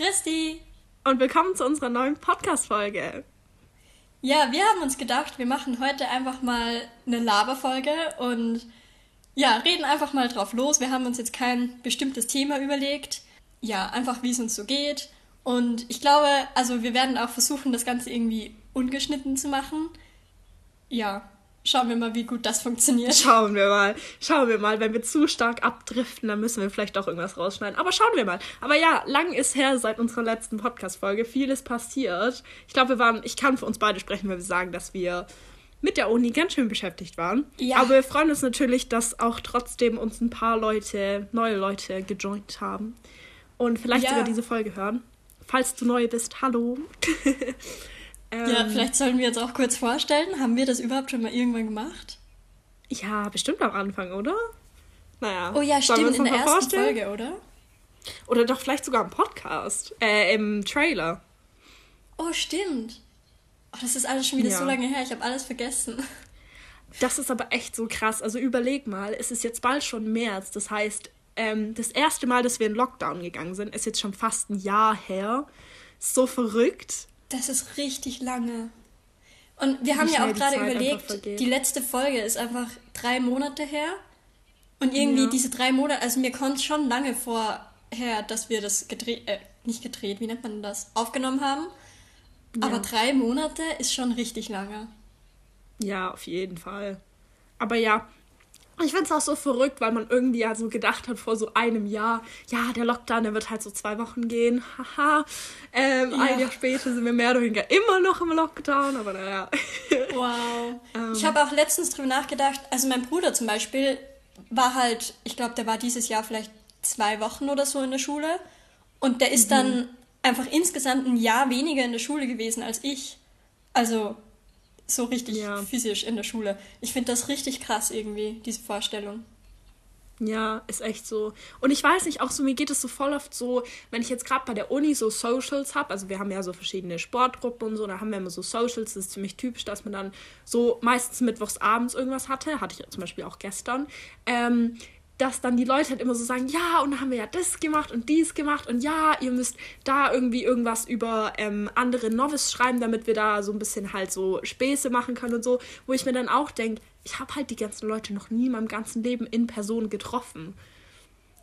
Christi! Und willkommen zu unserer neuen Podcast-Folge. Ja, wir haben uns gedacht, wir machen heute einfach mal eine Laberfolge und ja, reden einfach mal drauf los. Wir haben uns jetzt kein bestimmtes Thema überlegt. Ja, einfach wie es uns so geht. Und ich glaube, also wir werden auch versuchen, das Ganze irgendwie ungeschnitten zu machen. Ja, schauen wir mal, wie gut das funktioniert. Schauen wir mal. Schauen wir mal. Wenn wir zu stark abdriften, dann müssen wir vielleicht auch irgendwas rausschneiden. Aber schauen wir mal. Aber ja, lang ist her seit unserer letzten Podcast-Folge. Vieles passiert. Ich glaube, wir waren, ich kann für uns beide sprechen, wenn wir sagen, dass wir mit der Uni ganz schön beschäftigt waren. Ja. Aber wir freuen uns natürlich, dass auch trotzdem uns ein paar Leute, neue Leute gejoint haben und vielleicht ja. sogar diese Folge hören. Falls du neu bist, hallo. ähm, ja, vielleicht sollen wir jetzt auch kurz vorstellen. Haben wir das überhaupt schon mal irgendwann gemacht? Ja, bestimmt am Anfang, oder? Naja. Oh ja, stimmt, in der ersten vorstellen? Folge, oder? Oder doch vielleicht sogar im Podcast, äh, im Trailer. Oh, stimmt. Oh, das ist alles schon wieder ja. so lange her, ich habe alles vergessen. Das ist aber echt so krass. Also überleg mal, es ist jetzt bald schon März. Das heißt, ähm, das erste Mal, dass wir in Lockdown gegangen sind, ist jetzt schon fast ein Jahr her. So verrückt. Das ist richtig lange. Und wir haben ja auch gerade überlegt, die letzte Folge ist einfach drei Monate her. Und irgendwie ja. diese drei Monate, also mir kommt schon lange vorher, dass wir das gedreht, äh, nicht gedreht, wie nennt man das, aufgenommen haben. Ja. Aber drei Monate ist schon richtig lange. Ja, auf jeden Fall. Aber ja, ich finde es auch so verrückt, weil man irgendwie ja so gedacht hat vor so einem Jahr, ja, der Lockdown, der wird halt so zwei Wochen gehen. Haha. ähm, ja. Ein Jahr später sind wir mehr oder weniger immer noch im Lockdown, aber naja. Wow. ähm. Ich habe auch letztens drüber nachgedacht, also mein Bruder zum Beispiel war halt, ich glaube, der war dieses Jahr vielleicht zwei Wochen oder so in der Schule. Und der ist mhm. dann einfach insgesamt ein Jahr weniger in der Schule gewesen als ich. Also so richtig ja. physisch in der Schule. Ich finde das richtig krass irgendwie, diese Vorstellung. Ja, ist echt so. Und ich weiß nicht, auch so, mir geht es so voll oft so, wenn ich jetzt gerade bei der Uni so Socials habe, also wir haben ja so verschiedene Sportgruppen und so, da haben wir immer so Socials, das ist ziemlich typisch, dass man dann so meistens mittwochs abends irgendwas hatte, hatte ich zum Beispiel auch gestern. Ähm, dass dann die Leute halt immer so sagen, ja, und dann haben wir ja das gemacht und dies gemacht und ja, ihr müsst da irgendwie irgendwas über ähm, andere Novice schreiben, damit wir da so ein bisschen halt so Späße machen können und so, wo ich mir dann auch denke, ich habe halt die ganzen Leute noch nie in meinem ganzen Leben in Person getroffen.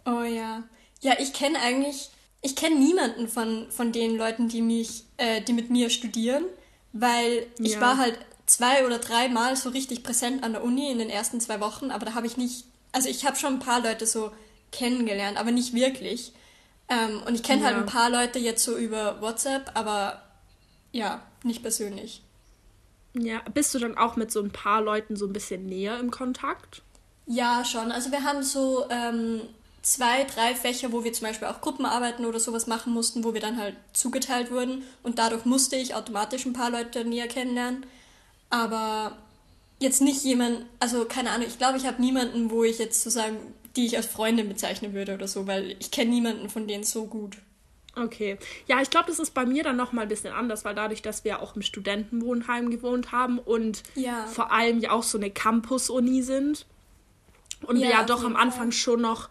Oh ja. Ja, ich kenne eigentlich, ich kenne niemanden von, von den Leuten, die mich, äh, die mit mir studieren, weil ich ja. war halt zwei oder dreimal so richtig präsent an der Uni in den ersten zwei Wochen, aber da habe ich nicht also ich habe schon ein paar Leute so kennengelernt, aber nicht wirklich. Ähm, und ich kenne halt ja. halt ein paar Leute jetzt so über WhatsApp, aber ja, nicht persönlich. Ja, bist du dann auch mit so ein paar Leuten so ein bisschen näher im Kontakt? Ja, schon. Also wir haben so ähm, zwei, drei Fächer, wo wir zum Beispiel auch Gruppenarbeiten oder sowas machen mussten, wo wir dann halt zugeteilt wurden. Und dadurch musste ich automatisch ein paar Leute näher kennenlernen. Aber jetzt nicht jemand, also keine Ahnung, ich glaube, ich habe niemanden, wo ich jetzt sozusagen, die ich als Freundin bezeichnen würde oder so, weil ich kenne niemanden von denen so gut. Okay. Ja, ich glaube, das ist bei mir dann nochmal ein bisschen anders, weil dadurch, dass wir auch im Studentenwohnheim gewohnt haben und ja. vor allem ja auch so eine Campus-Uni sind und ja, wir ja doch am Anfang Fall. schon noch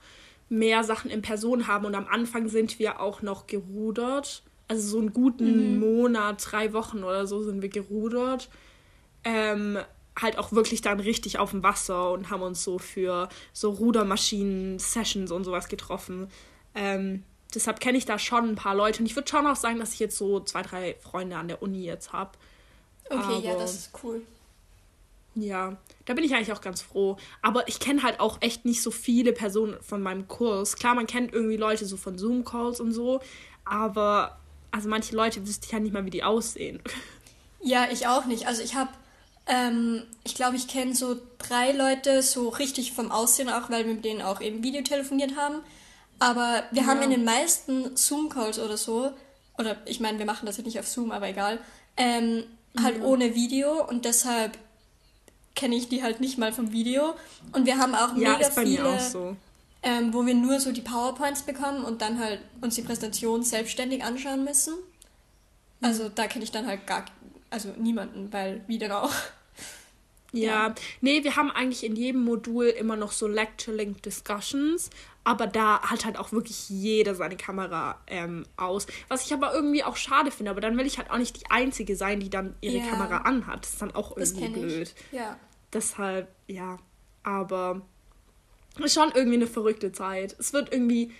mehr Sachen in Person haben und am Anfang sind wir auch noch gerudert. Also so einen guten mhm. Monat, drei Wochen oder so sind wir gerudert. Ähm, halt auch wirklich dann richtig auf dem Wasser und haben uns so für so Rudermaschinen-Sessions und sowas getroffen. Ähm, deshalb kenne ich da schon ein paar Leute und ich würde schon auch sagen, dass ich jetzt so zwei, drei Freunde an der Uni jetzt habe. Okay, Aber, ja, das ist cool. Ja, da bin ich eigentlich auch ganz froh. Aber ich kenne halt auch echt nicht so viele Personen von meinem Kurs. Klar, man kennt irgendwie Leute so von Zoom-Calls und so, aber also manche Leute wüsste ich ja nicht mal, wie die aussehen. Ja, ich auch nicht. Also ich habe ähm, ich glaube, ich kenne so drei Leute so richtig vom Aussehen auch, weil wir mit denen auch eben Video telefoniert haben. Aber wir ja. haben in den meisten Zoom-Calls oder so, oder ich meine, wir machen das ja nicht auf Zoom, aber egal, ähm, halt ja. ohne Video und deshalb kenne ich die halt nicht mal vom Video. Und wir haben auch ja, mega viele, auch so. ähm, wo wir nur so die PowerPoints bekommen und dann halt uns die Präsentation selbstständig anschauen müssen. Also da kenne ich dann halt gar, also niemanden, weil wie denn auch. Ja, nee, wir haben eigentlich in jedem Modul immer noch so Lecture-Link Discussions, aber da hat halt auch wirklich jeder seine Kamera ähm, aus. Was ich aber irgendwie auch schade finde, aber dann will ich halt auch nicht die Einzige sein, die dann ihre ja. Kamera anhat. Das ist dann auch irgendwie blöd. Ich. Ja. Deshalb, ja. Aber ist schon irgendwie eine verrückte Zeit. Es wird irgendwie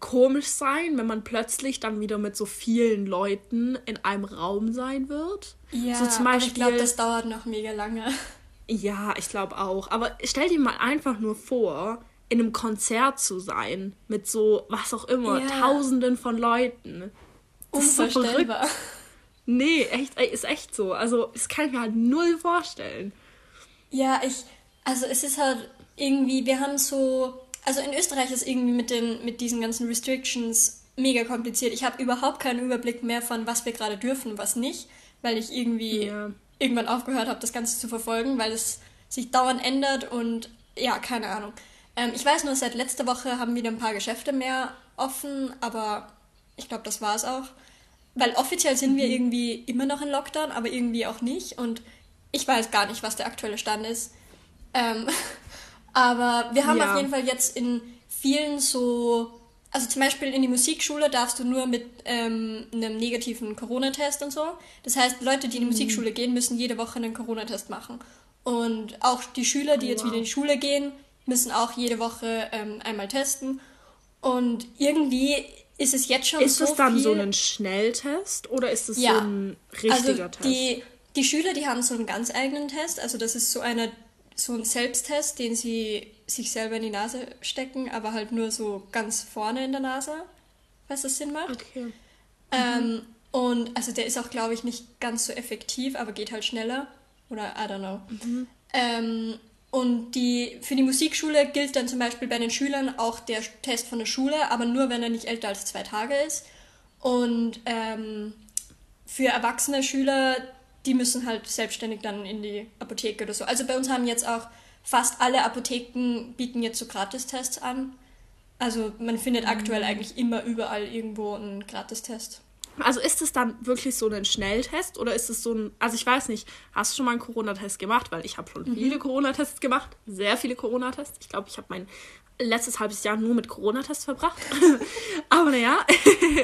komisch sein, wenn man plötzlich dann wieder mit so vielen Leuten in einem Raum sein wird. Ja, so zum Beispiel, ich glaube, das dauert noch mega lange. Ja, ich glaube auch. Aber stell dir mal einfach nur vor, in einem Konzert zu sein mit so, was auch immer, ja. Tausenden von Leuten. Das Unvorstellbar. Ist so nee, echt, ist echt so. Also, das kann ich mir halt null vorstellen. Ja, ich, also es ist halt irgendwie, wir haben so, also in Österreich ist irgendwie mit, den, mit diesen ganzen Restrictions mega kompliziert. Ich habe überhaupt keinen Überblick mehr von, was wir gerade dürfen und was nicht, weil ich irgendwie ja. Irgendwann aufgehört habe, das Ganze zu verfolgen, weil es sich dauernd ändert und ja, keine Ahnung. Ähm, ich weiß nur, seit letzter Woche haben wieder ein paar Geschäfte mehr offen, aber ich glaube, das war es auch. Weil offiziell sind wir mhm. irgendwie immer noch in Lockdown, aber irgendwie auch nicht. Und ich weiß gar nicht, was der aktuelle Stand ist. Ähm, aber wir haben ja. auf jeden Fall jetzt in vielen so, also zum Beispiel in die Musikschule darfst du nur mit ähm, einem negativen Corona-Test und so. Das heißt, Leute, die in die mhm. Musikschule gehen, müssen jede Woche einen Corona-Test machen. Und auch die Schüler, die oh, jetzt wow. wieder in die Schule gehen, müssen auch jede Woche ähm, einmal testen. Und irgendwie ist es jetzt schon ist so. Ist es dann viel... so ein Schnelltest oder ist es ja. so ein richtiger also Test? Die, die Schüler, die haben so einen ganz eigenen Test. Also das ist so einer so ein Selbsttest, den sie sich selber in die Nase stecken, aber halt nur so ganz vorne in der Nase, falls das Sinn macht. Okay. Ähm, mhm. Und also der ist auch, glaube ich, nicht ganz so effektiv, aber geht halt schneller. Oder I don't know. Mhm. Ähm, und die, für die Musikschule gilt dann zum Beispiel bei den Schülern auch der Test von der Schule, aber nur wenn er nicht älter als zwei Tage ist. Und ähm, für erwachsene Schüler die müssen halt selbstständig dann in die Apotheke oder so. Also bei uns haben jetzt auch fast alle Apotheken bieten jetzt so Gratistests an. Also man findet mhm. aktuell eigentlich immer überall irgendwo einen Gratistest. Also ist es dann wirklich so ein Schnelltest oder ist es so ein, also ich weiß nicht, hast du schon mal einen Corona-Test gemacht? Weil ich habe schon mhm. viele Corona-Tests gemacht, sehr viele Corona-Tests. Ich glaube, ich habe mein letztes halbes Jahr nur mit Corona-Tests verbracht. Aber naja,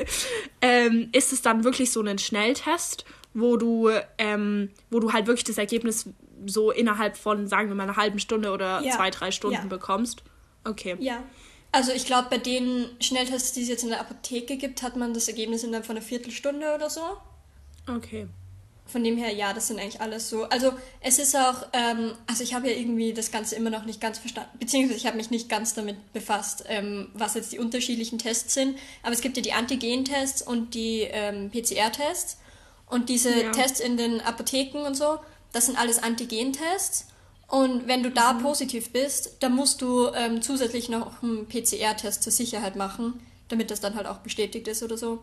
ähm, ist es dann wirklich so ein Schnelltest wo du, ähm, wo du halt wirklich das Ergebnis so innerhalb von, sagen wir mal, einer halben Stunde oder ja. zwei, drei Stunden ja. bekommst. Okay. Ja. Also ich glaube, bei den Schnelltests, die es jetzt in der Apotheke gibt, hat man das Ergebnis innerhalb von einer Viertelstunde oder so. Okay. Von dem her, ja, das sind eigentlich alles so. Also es ist auch, ähm, also ich habe ja irgendwie das Ganze immer noch nicht ganz verstanden, beziehungsweise ich habe mich nicht ganz damit befasst, ähm, was jetzt die unterschiedlichen Tests sind. Aber es gibt ja die Antigen-Tests und die ähm, PCR-Tests. Und diese ja. Tests in den Apotheken und so, das sind alles Antigen-Tests. Und wenn du da mhm. positiv bist, dann musst du ähm, zusätzlich noch einen PCR-Test zur Sicherheit machen, damit das dann halt auch bestätigt ist oder so.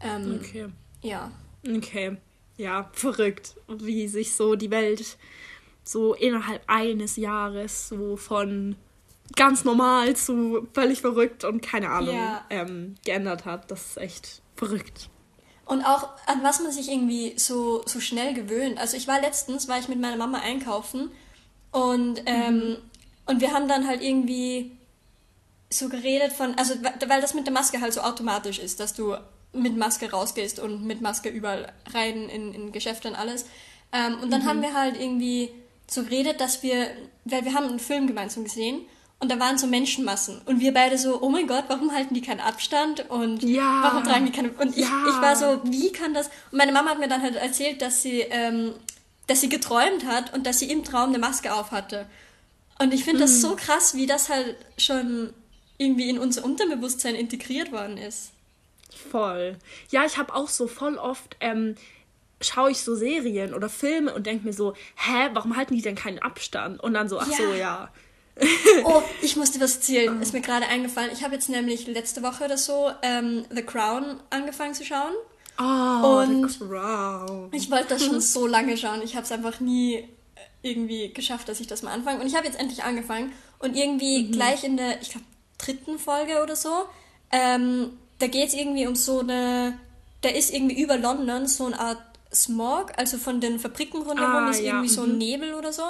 Ähm, okay. Ja. Okay. Ja, verrückt, wie sich so die Welt so innerhalb eines Jahres so von ganz normal zu völlig verrückt und keine Ahnung ja. ähm, geändert hat. Das ist echt verrückt. Und auch an was man sich irgendwie so, so schnell gewöhnt. Also ich war letztens, war ich mit meiner Mama einkaufen und, ähm, mhm. und wir haben dann halt irgendwie so geredet von, also weil das mit der Maske halt so automatisch ist, dass du mit Maske rausgehst und mit Maske überall rein in, in Geschäfte und alles. Ähm, und dann mhm. haben wir halt irgendwie so geredet, dass wir, weil wir haben einen Film gemeinsam gesehen und da waren so Menschenmassen. Und wir beide so, oh mein Gott, warum halten die keinen Abstand? Und ja. warum tragen die keine. Und ich, ja. ich war so, wie kann das. Und meine Mama hat mir dann halt erzählt, dass sie, ähm, dass sie geträumt hat und dass sie im Traum eine Maske auf hatte. Und ich finde mhm. das so krass, wie das halt schon irgendwie in unser Unterbewusstsein integriert worden ist. Voll. Ja, ich habe auch so voll oft. Ähm, schaue ich so Serien oder Filme und denke mir so, hä, warum halten die denn keinen Abstand? Und dann so, ach ja. so, ja oh, ich musste was erzählen. Oh. Ist mir gerade eingefallen. Ich habe jetzt nämlich letzte Woche oder so ähm, The Crown angefangen zu schauen. Oh, und The Crown. Ich wollte das schon so lange schauen. Ich habe es einfach nie irgendwie geschafft, dass ich das mal anfange. Und ich habe jetzt endlich angefangen. Und irgendwie mhm. gleich in der, ich glaube, dritten Folge oder so, ähm, da geht es irgendwie um so eine, da ist irgendwie über London so eine Art Smog, also von den Fabriken rundherum ah, ist ja, irgendwie so ein mhm. Nebel oder so,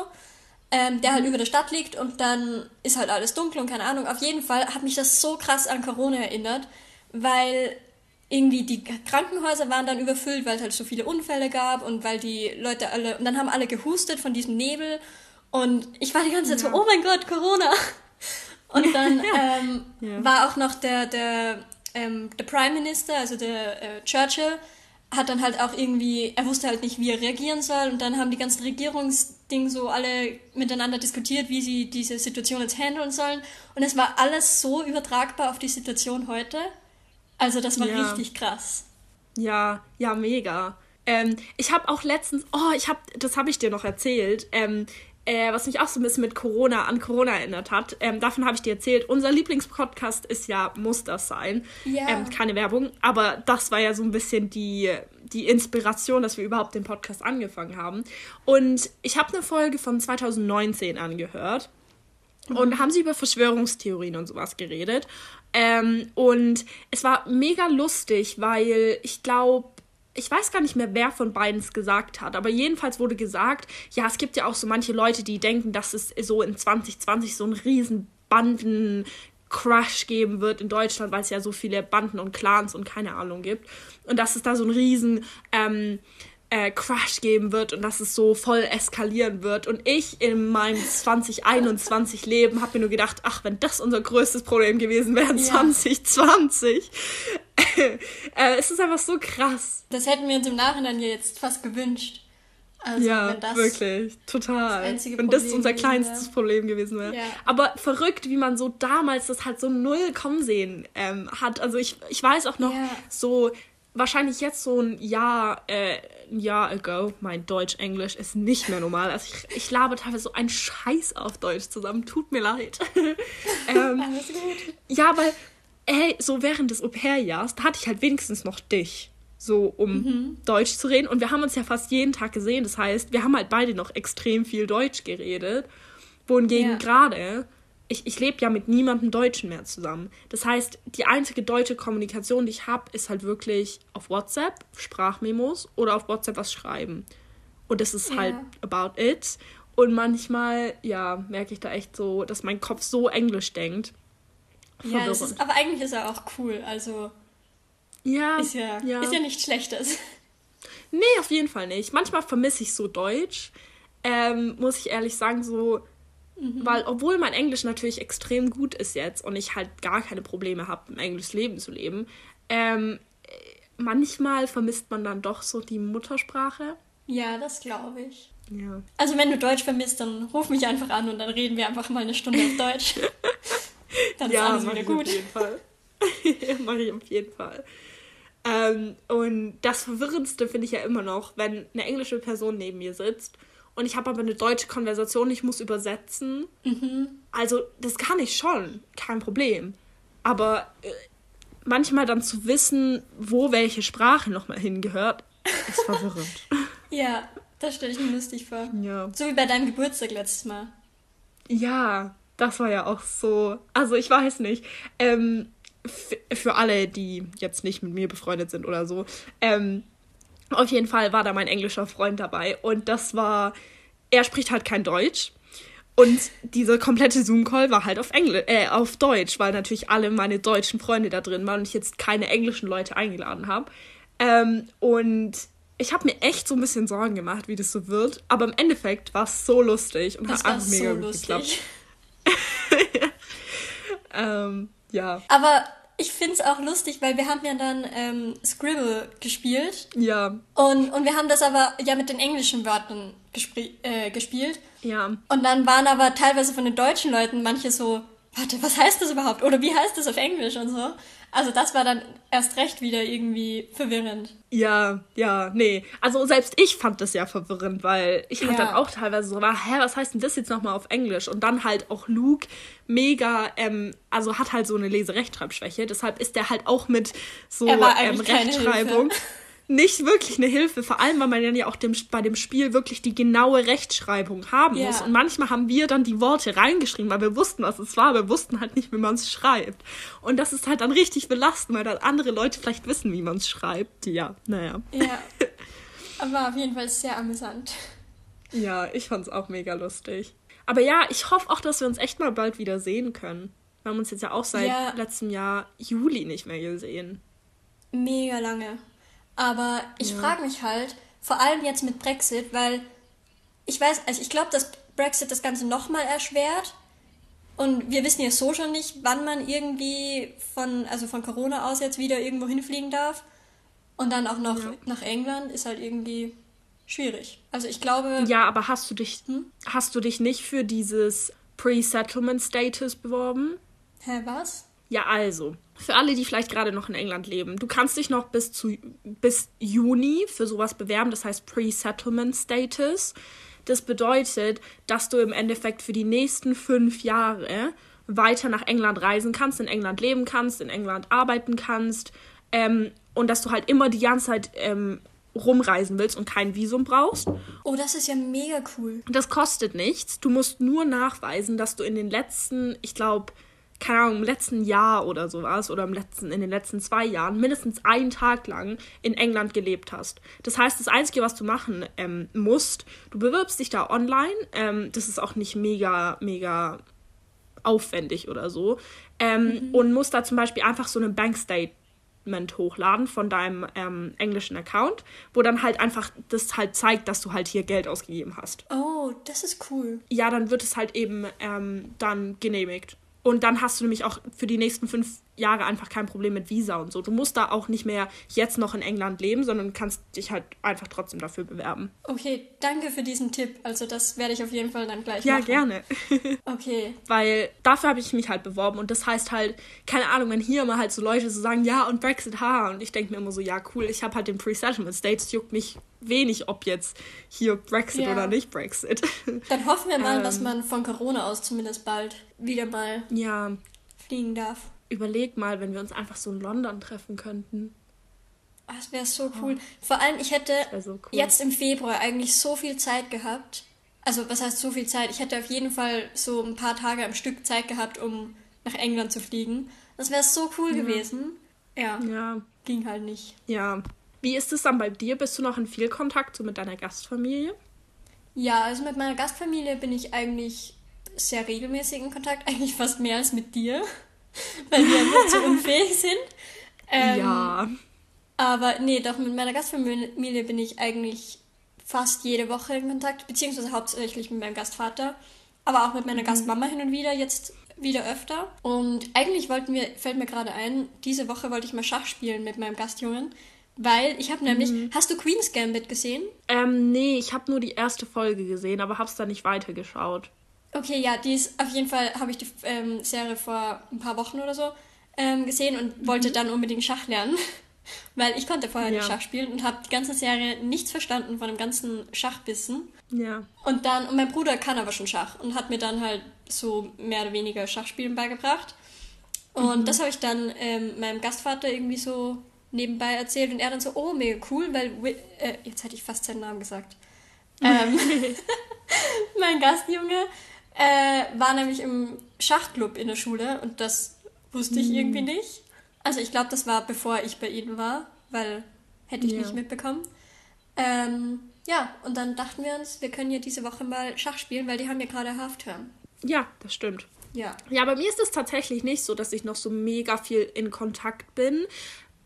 ähm, der halt über der Stadt liegt und dann ist halt alles dunkel und keine Ahnung. Auf jeden Fall hat mich das so krass an Corona erinnert, weil irgendwie die Krankenhäuser waren dann überfüllt, weil es halt so viele Unfälle gab und weil die Leute alle, und dann haben alle gehustet von diesem Nebel und ich war die ganze Zeit ja. so, oh mein Gott, Corona. Und dann ähm, ja. war auch noch der, der, ähm, der Prime Minister, also der äh, Churchill, hat dann halt auch irgendwie, er wusste halt nicht, wie er reagieren soll und dann haben die ganzen Regierungsdinge so alle miteinander diskutiert, wie sie diese Situation jetzt handeln sollen und es war alles so übertragbar auf die Situation heute. Also das war ja. richtig krass. Ja, ja, mega. Ähm, ich habe auch letztens, oh, ich habe, das habe ich dir noch erzählt, ähm, äh, was mich auch so ein bisschen mit Corona an Corona erinnert hat. Ähm, davon habe ich dir erzählt. Unser Lieblingspodcast ist ja Muss das sein. Ja. Ähm, keine Werbung, aber das war ja so ein bisschen die, die Inspiration, dass wir überhaupt den Podcast angefangen haben. Und ich habe eine Folge von 2019 angehört. Mhm. Und haben sie über Verschwörungstheorien und sowas geredet. Ähm, und es war mega lustig, weil ich glaube, ich weiß gar nicht mehr, wer von beiden es gesagt hat, aber jedenfalls wurde gesagt, ja, es gibt ja auch so manche Leute, die denken, dass es so in 2020 so einen riesen Banden Crush geben wird in Deutschland, weil es ja so viele Banden und Clans und keine Ahnung gibt. Und dass es da so einen riesen ähm, äh, Crash geben wird und dass es so voll eskalieren wird. Und ich in meinem 2021 Leben habe mir nur gedacht, ach, wenn das unser größtes Problem gewesen wäre, ja. 2020. äh, es ist einfach so krass. Das hätten wir uns im Nachhinein jetzt fast gewünscht. Also, ja, wirklich, total. Das wenn das unser kleinstes wäre. Problem gewesen wäre. Ja. Aber verrückt, wie man so damals das halt so null kommen sehen ähm, hat. Also ich, ich weiß auch noch ja. so wahrscheinlich jetzt so ein Jahr, äh, ein Jahr ago, mein Deutsch-Englisch ist nicht mehr normal. Also ich, ich labe teilweise so einen Scheiß auf Deutsch zusammen. Tut mir leid. ähm, Alles gut. Ja, weil, ey, so während des Au-pair-Jahres, da hatte ich halt wenigstens noch dich. So, um mhm. Deutsch zu reden. Und wir haben uns ja fast jeden Tag gesehen. Das heißt, wir haben halt beide noch extrem viel Deutsch geredet. Wohingegen ja. gerade ich, ich lebe ja mit niemandem Deutschen mehr zusammen. Das heißt, die einzige deutsche Kommunikation, die ich habe, ist halt wirklich auf WhatsApp, Sprachmemos oder auf WhatsApp was schreiben. Und das ist halt ja. halt about it. Und manchmal, ja, merke ich da echt so, dass mein Kopf so englisch denkt. Ja, das ist, aber eigentlich ist er auch cool. Also. Ja. Ist ja, ja. Ist ja nichts Schlechtes. Nee, auf jeden Fall nicht. Manchmal vermisse ich so Deutsch. Ähm, muss ich ehrlich sagen, so Mhm. Weil, obwohl mein Englisch natürlich extrem gut ist jetzt und ich halt gar keine Probleme habe, im Englisch Leben zu leben, ähm, manchmal vermisst man dann doch so die Muttersprache. Ja, das glaube ich. Ja. Also, wenn du Deutsch vermisst, dann ruf mich einfach an und dann reden wir einfach mal eine Stunde auf Deutsch. dann ja, ist alles wieder gut. Auf jeden Fall. Mache ich auf jeden Fall. Ähm, und das Verwirrendste finde ich ja immer noch, wenn eine englische Person neben mir sitzt und ich habe aber eine deutsche Konversation, ich muss übersetzen. Mhm. Also das kann ich schon, kein Problem. Aber äh, manchmal dann zu wissen, wo welche Sprache nochmal hingehört, ist verwirrend. ja, das stelle ich mir lustig vor. Ja. So wie bei deinem Geburtstag letztes Mal. Ja, das war ja auch so. Also ich weiß nicht. Ähm, für alle, die jetzt nicht mit mir befreundet sind oder so, ähm, auf jeden Fall war da mein englischer Freund dabei und das war, er spricht halt kein Deutsch. Und dieser komplette Zoom-Call war halt auf Englisch, äh, auf Deutsch, weil natürlich alle meine deutschen Freunde da drin waren und ich jetzt keine englischen Leute eingeladen habe. Ähm, und ich habe mir echt so ein bisschen Sorgen gemacht, wie das so wird. Aber im Endeffekt war es so lustig und das hat einfach mega so gut geklappt. Ähm, ja. Aber ich finde es auch lustig, weil wir haben ja dann ähm, Scribble gespielt. Ja. Und, und wir haben das aber ja mit den englischen Wörtern äh, gespielt. Ja. Und dann waren aber teilweise von den deutschen Leuten manche so, warte, was heißt das überhaupt? Oder wie heißt das auf Englisch und so? Also das war dann erst recht wieder irgendwie verwirrend. Ja, ja, nee. Also selbst ich fand das ja verwirrend, weil ich halt ja. dann auch teilweise so war, hä, was heißt denn das jetzt nochmal auf Englisch? Und dann halt auch Luke mega, ähm, also hat halt so eine Leserechtschreibschwäche, deshalb ist der halt auch mit so ähm, Rechtschreibung nicht wirklich eine Hilfe, vor allem weil man dann ja auch dem, bei dem Spiel wirklich die genaue Rechtschreibung haben yeah. muss. Und manchmal haben wir dann die Worte reingeschrieben, weil wir wussten, was es war, wir wussten halt nicht, wie man es schreibt. Und das ist halt dann richtig belastend, weil dann andere Leute vielleicht wissen, wie man es schreibt. Ja, naja. Ja. Aber auf jeden Fall sehr amüsant. Ja, ich fand's auch mega lustig. Aber ja, ich hoffe auch, dass wir uns echt mal bald wieder sehen können. Wir haben uns jetzt ja auch seit ja. letztem Jahr Juli nicht mehr gesehen. Mega lange. Aber ich ja. frage mich halt, vor allem jetzt mit Brexit, weil ich weiß, also ich glaube, dass Brexit das Ganze nochmal erschwert. Und wir wissen ja so schon nicht, wann man irgendwie von, also von Corona aus jetzt wieder irgendwo hinfliegen darf. Und dann auch noch ja. nach England ist halt irgendwie schwierig. Also ich glaube. Ja, aber hast du dich, hm? hast du dich nicht für dieses Pre-Settlement Status beworben? Hä, was? Ja, also, für alle, die vielleicht gerade noch in England leben, du kannst dich noch bis, zu, bis Juni für sowas bewerben, das heißt Pre-Settlement Status. Das bedeutet, dass du im Endeffekt für die nächsten fünf Jahre weiter nach England reisen kannst, in England leben kannst, in England arbeiten kannst ähm, und dass du halt immer die ganze Zeit ähm, rumreisen willst und kein Visum brauchst. Oh, das ist ja mega cool. Das kostet nichts. Du musst nur nachweisen, dass du in den letzten, ich glaube, keine Ahnung, im letzten Jahr oder sowas oder im letzten, in den letzten zwei Jahren mindestens einen Tag lang in England gelebt hast. Das heißt, das Einzige, was du machen ähm, musst, du bewirbst dich da online. Ähm, das ist auch nicht mega, mega aufwendig oder so. Ähm, mhm. Und musst da zum Beispiel einfach so einen Bankstatement hochladen von deinem ähm, englischen Account, wo dann halt einfach das halt zeigt, dass du halt hier Geld ausgegeben hast. Oh, das ist cool. Ja, dann wird es halt eben ähm, dann genehmigt. Und dann hast du nämlich auch für die nächsten fünf Jahre einfach kein Problem mit Visa und so. Du musst da auch nicht mehr jetzt noch in England leben, sondern kannst dich halt einfach trotzdem dafür bewerben. Okay, danke für diesen Tipp. Also das werde ich auf jeden Fall dann gleich ja, machen. Ja, gerne. okay. Weil dafür habe ich mich halt beworben und das heißt halt, keine Ahnung, wenn hier mal halt so Leute so sagen, ja und Brexit, ha, und ich denke mir immer so, ja cool, ich habe halt den Pre-Settlement States, juckt mich wenig, ob jetzt hier Brexit ja. oder nicht Brexit. Dann hoffen wir mal, ähm, dass man von Corona aus zumindest bald wieder mal ja. fliegen darf. Überleg mal, wenn wir uns einfach so in London treffen könnten. Ah, das wäre so cool. Oh. Vor allem, ich hätte so cool. jetzt im Februar eigentlich so viel Zeit gehabt. Also, was heißt so viel Zeit? Ich hätte auf jeden Fall so ein paar Tage am Stück Zeit gehabt, um nach England zu fliegen. Das wäre so cool ja. gewesen. Ja. Ja. Ging halt nicht. Ja. Wie ist es dann bei dir? Bist du noch in viel Kontakt so mit deiner Gastfamilie? Ja, also mit meiner Gastfamilie bin ich eigentlich sehr regelmäßig in Kontakt, eigentlich fast mehr als mit dir, weil wir nicht so unfähig sind. Ähm, ja. Aber nee, doch mit meiner Gastfamilie bin ich eigentlich fast jede Woche in Kontakt, beziehungsweise hauptsächlich mit meinem Gastvater, aber auch mit meiner mhm. Gastmama hin und wieder, jetzt wieder öfter. Und eigentlich wollten wir, fällt mir gerade ein, diese Woche wollte ich mal Schach spielen mit meinem Gastjungen. Weil ich habe nämlich. Mhm. Hast du Queen's Gambit gesehen? Ähm, nee, ich habe nur die erste Folge gesehen, aber hab's da nicht weitergeschaut. Okay, ja, die ist auf jeden Fall, habe ich die ähm, Serie vor ein paar Wochen oder so ähm, gesehen und mhm. wollte dann unbedingt Schach lernen. Weil ich konnte vorher ja. nicht Schach spielen und habe die ganze Serie nichts verstanden von dem ganzen Schachbissen. Ja. Und dann, und mein Bruder kann aber schon Schach und hat mir dann halt so mehr oder weniger Schachspielen beigebracht. Und mhm. das habe ich dann ähm, meinem Gastvater irgendwie so nebenbei erzählt und er dann so, oh, mega cool, weil, äh, jetzt hätte ich fast seinen Namen gesagt. ähm, mein Gastjunge äh, war nämlich im Schachclub in der Schule und das wusste ich mm. irgendwie nicht. Also ich glaube, das war bevor ich bei ihnen war, weil hätte ich ja. nicht mitbekommen. Ähm, ja, und dann dachten wir uns, wir können ja diese Woche mal Schach spielen, weil die haben ja gerade Halfterm. Ja, das stimmt. Ja. Ja, bei mir ist es tatsächlich nicht so, dass ich noch so mega viel in Kontakt bin.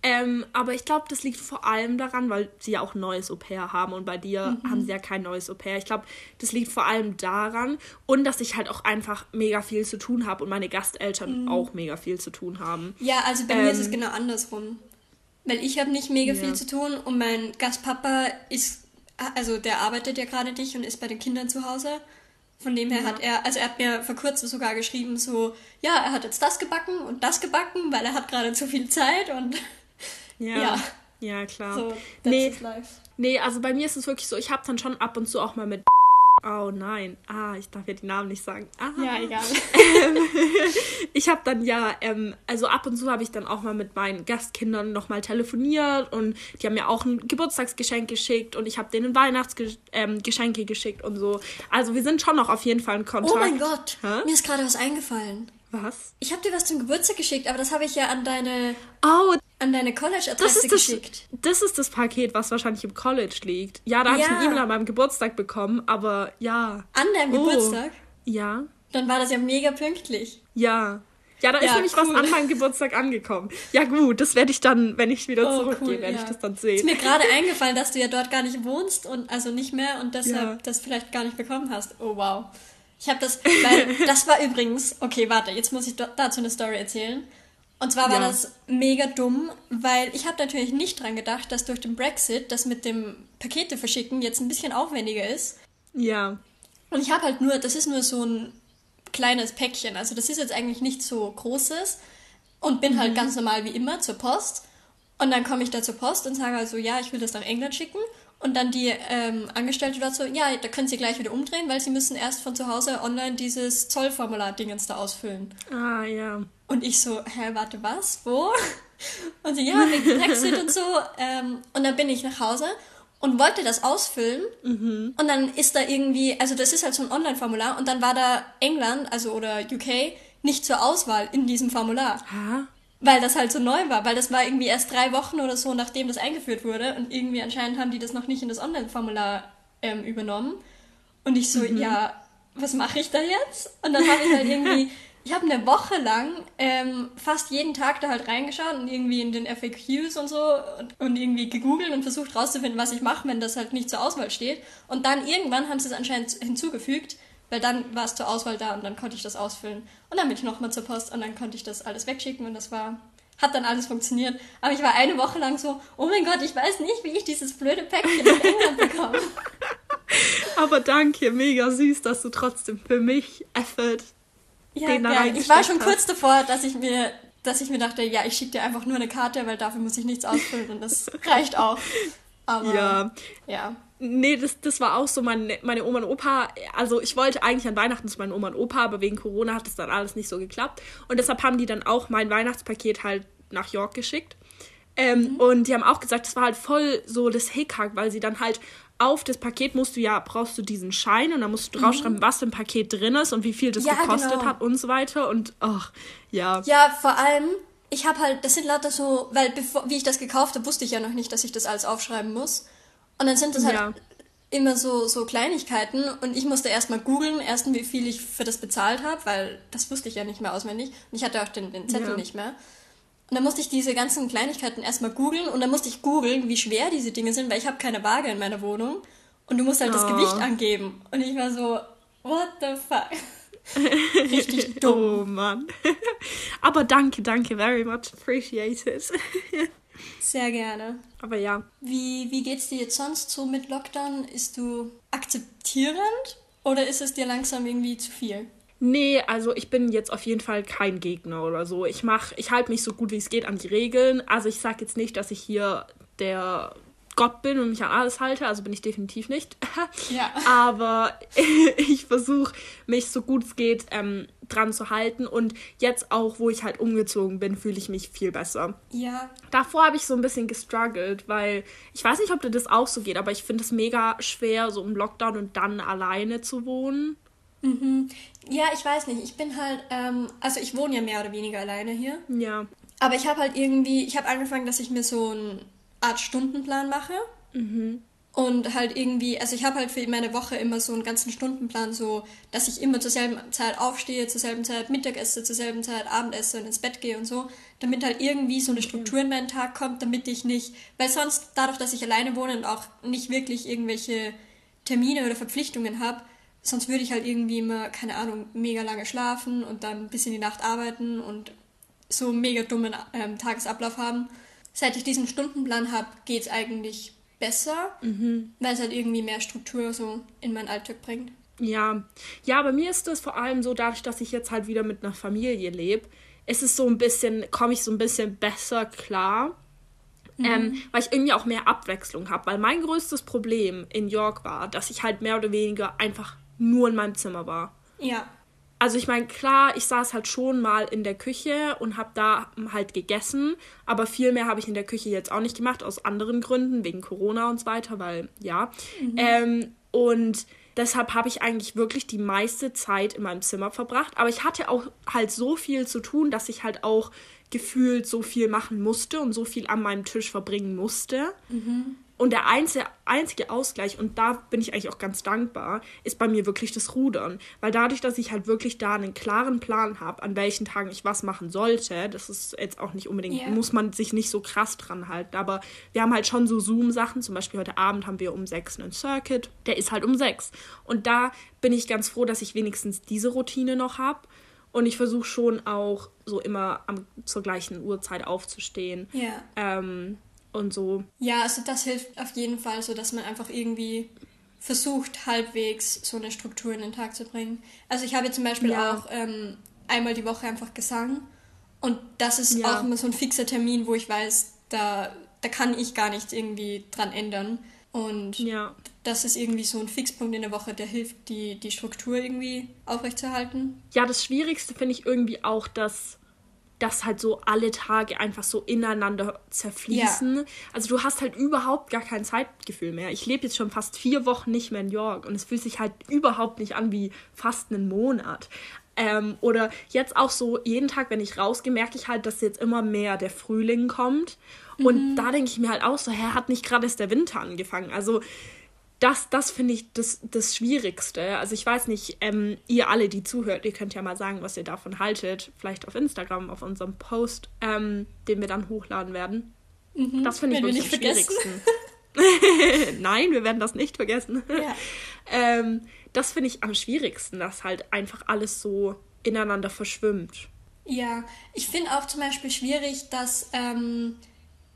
Ähm, aber ich glaube, das liegt vor allem daran, weil sie ja auch ein neues Au-pair haben und bei dir mhm. haben sie ja kein neues Au-pair. Ich glaube, das liegt vor allem daran und dass ich halt auch einfach mega viel zu tun habe und meine Gasteltern mhm. auch mega viel zu tun haben. Ja, also bei ähm, mir ist es ähm, genau andersrum. Weil ich habe nicht mega ja. viel zu tun und mein Gastpapa ist, also der arbeitet ja gerade nicht und ist bei den Kindern zu Hause. Von dem her ja. hat er, also er hat mir vor kurzem sogar geschrieben, so, ja, er hat jetzt das gebacken und das gebacken, weil er hat gerade zu viel Zeit und ja. Ja, ja klar. So, nee, nee, also bei mir ist es wirklich so, ich habe dann schon ab und zu auch mal mit Oh nein. Ah, ich darf ja die Namen nicht sagen. Ah. Ja, egal. Ähm, ich habe dann ja, ähm, also ab und zu habe ich dann auch mal mit meinen Gastkindern nochmal telefoniert und die haben mir auch ein Geburtstagsgeschenk geschickt und ich habe denen Weihnachtsgeschenke ähm, geschickt und so. Also wir sind schon noch auf jeden Fall in Kontakt. Oh mein Gott, Hä? mir ist gerade was eingefallen. Was? Ich habe dir was zum Geburtstag geschickt, aber das habe ich ja an deine. Oh, an deine College-Adresse geschickt. Das ist das Paket, was wahrscheinlich im College liegt. Ja, da ja. habe ich eine E-Mail an meinem Geburtstag bekommen, aber ja. An deinem oh. Geburtstag? Ja. Dann war das ja mega pünktlich. Ja. Ja, da ja, ist nämlich cool. was an meinem Geburtstag angekommen. Ja, gut, das werde ich dann, wenn ich wieder oh, zurückgehe, cool, werde ja. ich das dann sehen. Ist mir gerade eingefallen, dass du ja dort gar nicht wohnst und also nicht mehr und deshalb das vielleicht gar nicht bekommen hast. Oh, wow. Ich habe das, weil das war übrigens, okay, warte, jetzt muss ich dazu eine Story erzählen. Und zwar war ja. das mega dumm, weil ich habe natürlich nicht dran gedacht, dass durch den Brexit das mit dem Pakete verschicken jetzt ein bisschen aufwendiger ist. Ja. Und ich habe halt nur, das ist nur so ein kleines Päckchen, also das ist jetzt eigentlich nichts so großes und bin halt mhm. halt ganz normal wie immer zur Post. Und dann komme ich da zur Post und sage also, ja, ich will das nach England schicken. Und dann die ähm, Angestellte dort so, ja, da können Sie gleich wieder umdrehen, weil Sie müssen erst von zu Hause online dieses Zollformular-Dingens da ausfüllen. Ah, ja. Und ich so, hä, warte, was? Wo? Und sie, ja, wegen Brexit und so. Ähm, und dann bin ich nach Hause und wollte das ausfüllen. Mhm. Und dann ist da irgendwie, also das ist halt so ein Online-Formular. Und dann war da England, also oder UK, nicht zur Auswahl in diesem Formular. Ha? Weil das halt so neu war, weil das war irgendwie erst drei Wochen oder so, nachdem das eingeführt wurde. Und irgendwie anscheinend haben die das noch nicht in das Online-Formular ähm, übernommen. Und ich so, mhm. ja, was mache ich da jetzt? Und dann habe ich halt irgendwie ich habe eine Woche lang ähm, fast jeden Tag da halt reingeschaut und irgendwie in den FAQs und so und, und irgendwie gegoogelt und versucht rauszufinden, was ich mache, wenn das halt nicht zur Auswahl steht. Und dann irgendwann haben sie es anscheinend hinzugefügt, weil dann war es zur Auswahl da und dann konnte ich das ausfüllen. Und dann bin ich nochmal zur Post und dann konnte ich das alles wegschicken und das war hat dann alles funktioniert. Aber ich war eine Woche lang so, oh mein Gott, ich weiß nicht, wie ich dieses blöde Päckchen in England bekomme. Aber danke, mega süß, dass du trotzdem für mich Effort ja, den da ja, Ich war schon hast. kurz davor, dass ich mir dass ich mir dachte, ja, ich schicke dir einfach nur eine Karte, weil dafür muss ich nichts ausfüllen und das reicht auch. Aber, ja. ja. Nee, das, das war auch so meine, meine Oma und Opa. Also ich wollte eigentlich an Weihnachten zu meinen Oma und Opa, aber wegen Corona hat das dann alles nicht so geklappt. Und deshalb haben die dann auch mein Weihnachtspaket halt nach York geschickt. Ähm, mhm. Und die haben auch gesagt, das war halt voll so das Hickhack, weil sie dann halt auf das Paket musst du ja, brauchst du diesen Schein und dann musst du draufschreiben, mhm. was im Paket drin ist und wie viel das ja, gekostet genau. hat und so weiter. Und ach, ja. Ja, vor allem, ich habe halt, das sind lauter so, weil bevor, wie ich das gekauft habe, wusste ich ja noch nicht, dass ich das alles aufschreiben muss. Und dann sind das halt ja. immer so, so Kleinigkeiten und ich musste erstmal googeln, erstens, wie viel ich für das bezahlt habe, weil das wusste ich ja nicht mehr auswendig. Und ich hatte auch den, den Zettel ja. nicht mehr. Und dann musste ich diese ganzen Kleinigkeiten erstmal googeln und dann musste ich googeln, wie schwer diese Dinge sind, weil ich habe keine Waage in meiner Wohnung. Und du musst halt oh. das Gewicht angeben. Und ich war so, what the fuck? Richtig dumm. Oh Mann. Aber danke, danke, very much appreciated. Sehr gerne. Aber ja. Wie, wie geht's dir jetzt sonst so mit Lockdown? Ist du akzeptierend oder ist es dir langsam irgendwie zu viel? Nee, also ich bin jetzt auf jeden Fall kein Gegner oder so. Ich mach, ich halte mich so gut wie es geht an die Regeln. Also ich sag jetzt nicht, dass ich hier der Gott bin und mich an alles halte, also bin ich definitiv nicht. Ja. Aber ich versuche mich so gut es geht ähm, dran zu halten und jetzt auch, wo ich halt umgezogen bin, fühle ich mich viel besser. Ja. Davor habe ich so ein bisschen gestruggelt, weil ich weiß nicht, ob dir das auch so geht, aber ich finde es mega schwer, so im Lockdown und dann alleine zu wohnen. Mhm. Ja, ich weiß nicht. Ich bin halt, ähm, also ich wohne ja mehr oder weniger alleine hier. Ja. Aber ich habe halt irgendwie, ich habe angefangen, dass ich mir so eine Art Stundenplan mache. Mhm. Und halt irgendwie, also ich habe halt für meine Woche immer so einen ganzen Stundenplan, so, dass ich immer zur selben Zeit aufstehe, zur selben Zeit Mittag esse, zur selben Zeit Abend esse und ins Bett gehe und so, damit halt irgendwie so eine Struktur in meinen Tag kommt, damit ich nicht, weil sonst dadurch, dass ich alleine wohne und auch nicht wirklich irgendwelche Termine oder Verpflichtungen habe, sonst würde ich halt irgendwie immer, keine Ahnung, mega lange schlafen und dann bis in die Nacht arbeiten und so einen mega dummen ähm, Tagesablauf haben. Seit ich diesen Stundenplan habe, geht es eigentlich besser, mhm. weil es halt irgendwie mehr Struktur so in meinen Alltag bringt. Ja, ja, bei mir ist das vor allem so, dadurch, dass ich jetzt halt wieder mit einer Familie lebe, ist es so ein bisschen, komme ich so ein bisschen besser klar. Mhm. Ähm, weil ich irgendwie auch mehr Abwechslung habe. Weil mein größtes Problem in York war, dass ich halt mehr oder weniger einfach nur in meinem Zimmer war. Ja. Also ich meine, klar, ich saß halt schon mal in der Küche und habe da halt gegessen, aber viel mehr habe ich in der Küche jetzt auch nicht gemacht, aus anderen Gründen, wegen Corona und so weiter, weil ja. Mhm. Ähm, und Deshalb habe ich eigentlich wirklich die meiste Zeit in meinem Zimmer verbracht. Aber ich hatte auch halt so viel zu tun, dass ich halt auch gefühlt so viel machen musste und so viel an meinem Tisch verbringen musste. Mhm. Und der einzige, einzige Ausgleich, und da bin ich eigentlich auch ganz dankbar, ist bei mir wirklich das Rudern. Weil dadurch, dass ich halt wirklich da einen klaren Plan habe, an welchen Tagen ich was machen sollte, das ist jetzt auch nicht unbedingt, yeah. muss man sich nicht so krass dran halten. Aber wir haben halt schon so Zoom-Sachen. Zum Beispiel heute Abend haben wir um sechs einen Circuit. Der ist halt um sechs. Und da bin ich ganz froh, dass ich wenigstens diese Routine noch habe. Und ich versuche schon auch so immer am, zur gleichen Uhrzeit aufzustehen. Ja. Ähm, und so. Ja, also das hilft auf jeden Fall, so dass man einfach irgendwie versucht, halbwegs so eine Struktur in den Tag zu bringen. Also ich habe zum Beispiel ja. auch ähm, einmal die Woche einfach Gesang und das ist ja. auch immer so ein fixer Termin, wo ich weiß, da, da kann ich gar nichts irgendwie dran ändern. Und ja. das ist irgendwie so ein Fixpunkt in der Woche, der hilft, die, die Struktur irgendwie aufrechtzuerhalten. Ja, das Schwierigste finde ich irgendwie auch, dass dass halt so alle Tage einfach so ineinander zerfließen. Ja. Also du hast halt überhaupt gar kein Zeitgefühl mehr. Ich lebe jetzt schon fast vier Wochen nicht mehr in New York und es fühlt sich halt überhaupt nicht an wie fast einen Monat. Ähm, oder jetzt auch so jeden Tag, wenn ich rausgehe, merke ich halt, dass jetzt immer mehr der Frühling kommt. Und mhm. da denke ich mir halt auch so, hä, hat nicht gerade erst der Winter angefangen? Also das, das finde ich das, das Schwierigste. Also ich weiß nicht, ähm, ihr alle, die zuhört, ihr könnt ja mal sagen, was ihr davon haltet. Vielleicht auf Instagram, auf unserem Post, ähm, den wir dann hochladen werden. Mhm, das finde ich wirklich am schwierigsten. Nein, wir werden das nicht vergessen. Ja. ähm, das finde ich am schwierigsten, dass halt einfach alles so ineinander verschwimmt. Ja, ich finde auch zum Beispiel schwierig, dass ähm,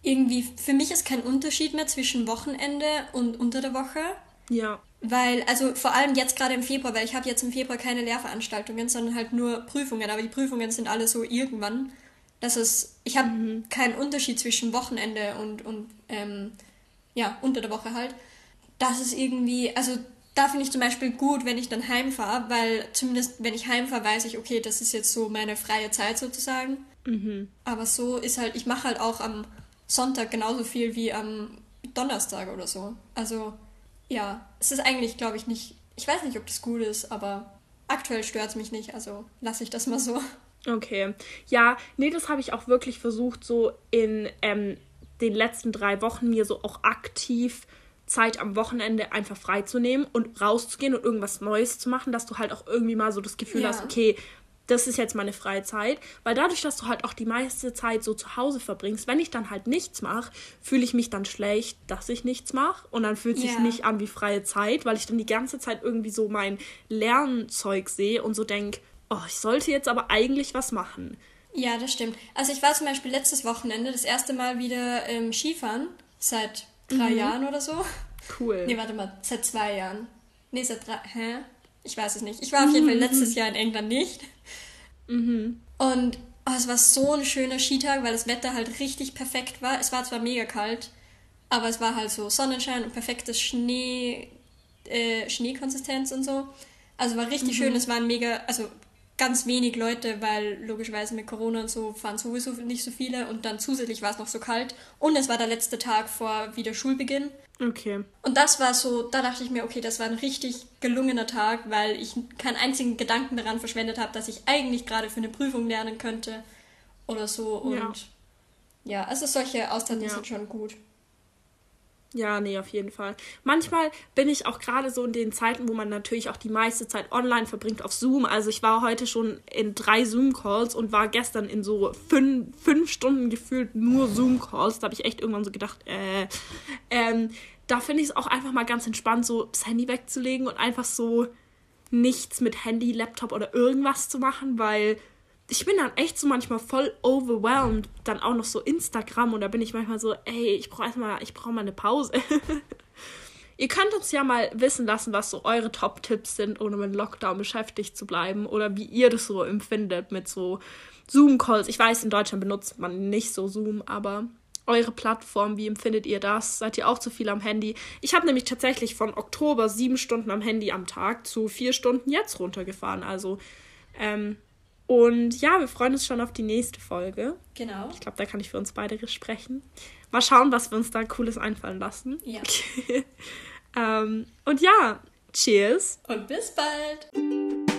irgendwie, für mich ist kein Unterschied mehr zwischen Wochenende und unter der Woche. Ja. Weil, also vor allem jetzt gerade im Februar, weil ich habe jetzt im Februar keine Lehrveranstaltungen, sondern halt nur Prüfungen, aber die Prüfungen sind alle so irgendwann. Das ist, ich habe mhm. keinen Unterschied zwischen Wochenende und, und ähm, ja, unter der Woche halt. Das ist irgendwie, also da finde ich zum Beispiel gut, wenn ich dann heimfahre, weil zumindest wenn ich heimfahre, weiß ich, okay, das ist jetzt so meine freie Zeit sozusagen. Mhm. Aber so ist halt, ich mache halt auch am Sonntag genauso viel wie am Donnerstag oder so. Also ja, es ist eigentlich, glaube ich, nicht. Ich weiß nicht, ob das gut ist, aber aktuell stört es mich nicht, also lasse ich das mal so. Okay. Ja, nee, das habe ich auch wirklich versucht, so in ähm, den letzten drei Wochen mir so auch aktiv Zeit am Wochenende einfach freizunehmen und rauszugehen und irgendwas Neues zu machen, dass du halt auch irgendwie mal so das Gefühl ja. hast, okay, das ist jetzt meine freie Zeit, weil dadurch, dass du halt auch die meiste Zeit so zu Hause verbringst, wenn ich dann halt nichts mache, fühle ich mich dann schlecht, dass ich nichts mache und dann fühlt sich yeah. nicht an wie freie Zeit, weil ich dann die ganze Zeit irgendwie so mein Lernzeug sehe und so denke, oh, ich sollte jetzt aber eigentlich was machen. Ja, das stimmt. Also ich war zum Beispiel letztes Wochenende das erste Mal wieder ähm, Skifahren, seit drei mhm. Jahren oder so. Cool. Nee, warte mal, seit zwei Jahren. Nee, seit drei, hä? Ich weiß es nicht. Ich war auf jeden Fall mhm. letztes Jahr in England nicht. Mhm. Und oh, es war so ein schöner Skitag, weil das Wetter halt richtig perfekt war. Es war zwar mega kalt, aber es war halt so Sonnenschein und perfektes Schnee, äh, Schneekonsistenz und so. Also war richtig mhm. schön. Es waren mega, also ganz wenig Leute, weil logischerweise mit Corona und so fahren sowieso nicht so viele und dann zusätzlich war es noch so kalt und es war der letzte Tag vor wieder Schulbeginn. Okay. Und das war so, da dachte ich mir, okay, das war ein richtig gelungener Tag, weil ich keinen einzigen Gedanken daran verschwendet habe, dass ich eigentlich gerade für eine Prüfung lernen könnte oder so und ja, ja also solche Auszeiten ja. sind schon gut. Ja, nee, auf jeden Fall. Manchmal bin ich auch gerade so in den Zeiten, wo man natürlich auch die meiste Zeit online verbringt auf Zoom. Also ich war heute schon in drei Zoom-Calls und war gestern in so fünf, fünf Stunden gefühlt nur Zoom-Calls. Da habe ich echt irgendwann so gedacht, äh, ähm, da finde ich es auch einfach mal ganz entspannt, so das Handy wegzulegen und einfach so nichts mit Handy, Laptop oder irgendwas zu machen, weil ich bin dann echt so manchmal voll overwhelmed. Dann auch noch so Instagram und da bin ich manchmal so, ey, ich brauche erstmal, ich brauche mal eine Pause. Ihr könnt uns ja mal wissen lassen, was so eure Top-Tipps sind, ohne mit Lockdown beschäftigt zu bleiben oder wie ihr das so empfindet mit so Zoom-Calls. Ich weiß, in Deutschland benutzt man nicht so Zoom, aber eure Plattform, wie empfindet ihr das? Seid ihr auch zu viel am Handy? Ich habe nämlich tatsächlich von Oktober sieben Stunden am Handy am Tag zu vier Stunden jetzt runtergefahren. Also ähm, und ja, wir freuen uns schon auf die nächste Folge. Genau. Ich glaube, da kann ich für uns beide sprechen. Mal schauen, was wir uns da Cooles einfallen lassen. Ja. ähm, und ja, Cheers. Und bis bald.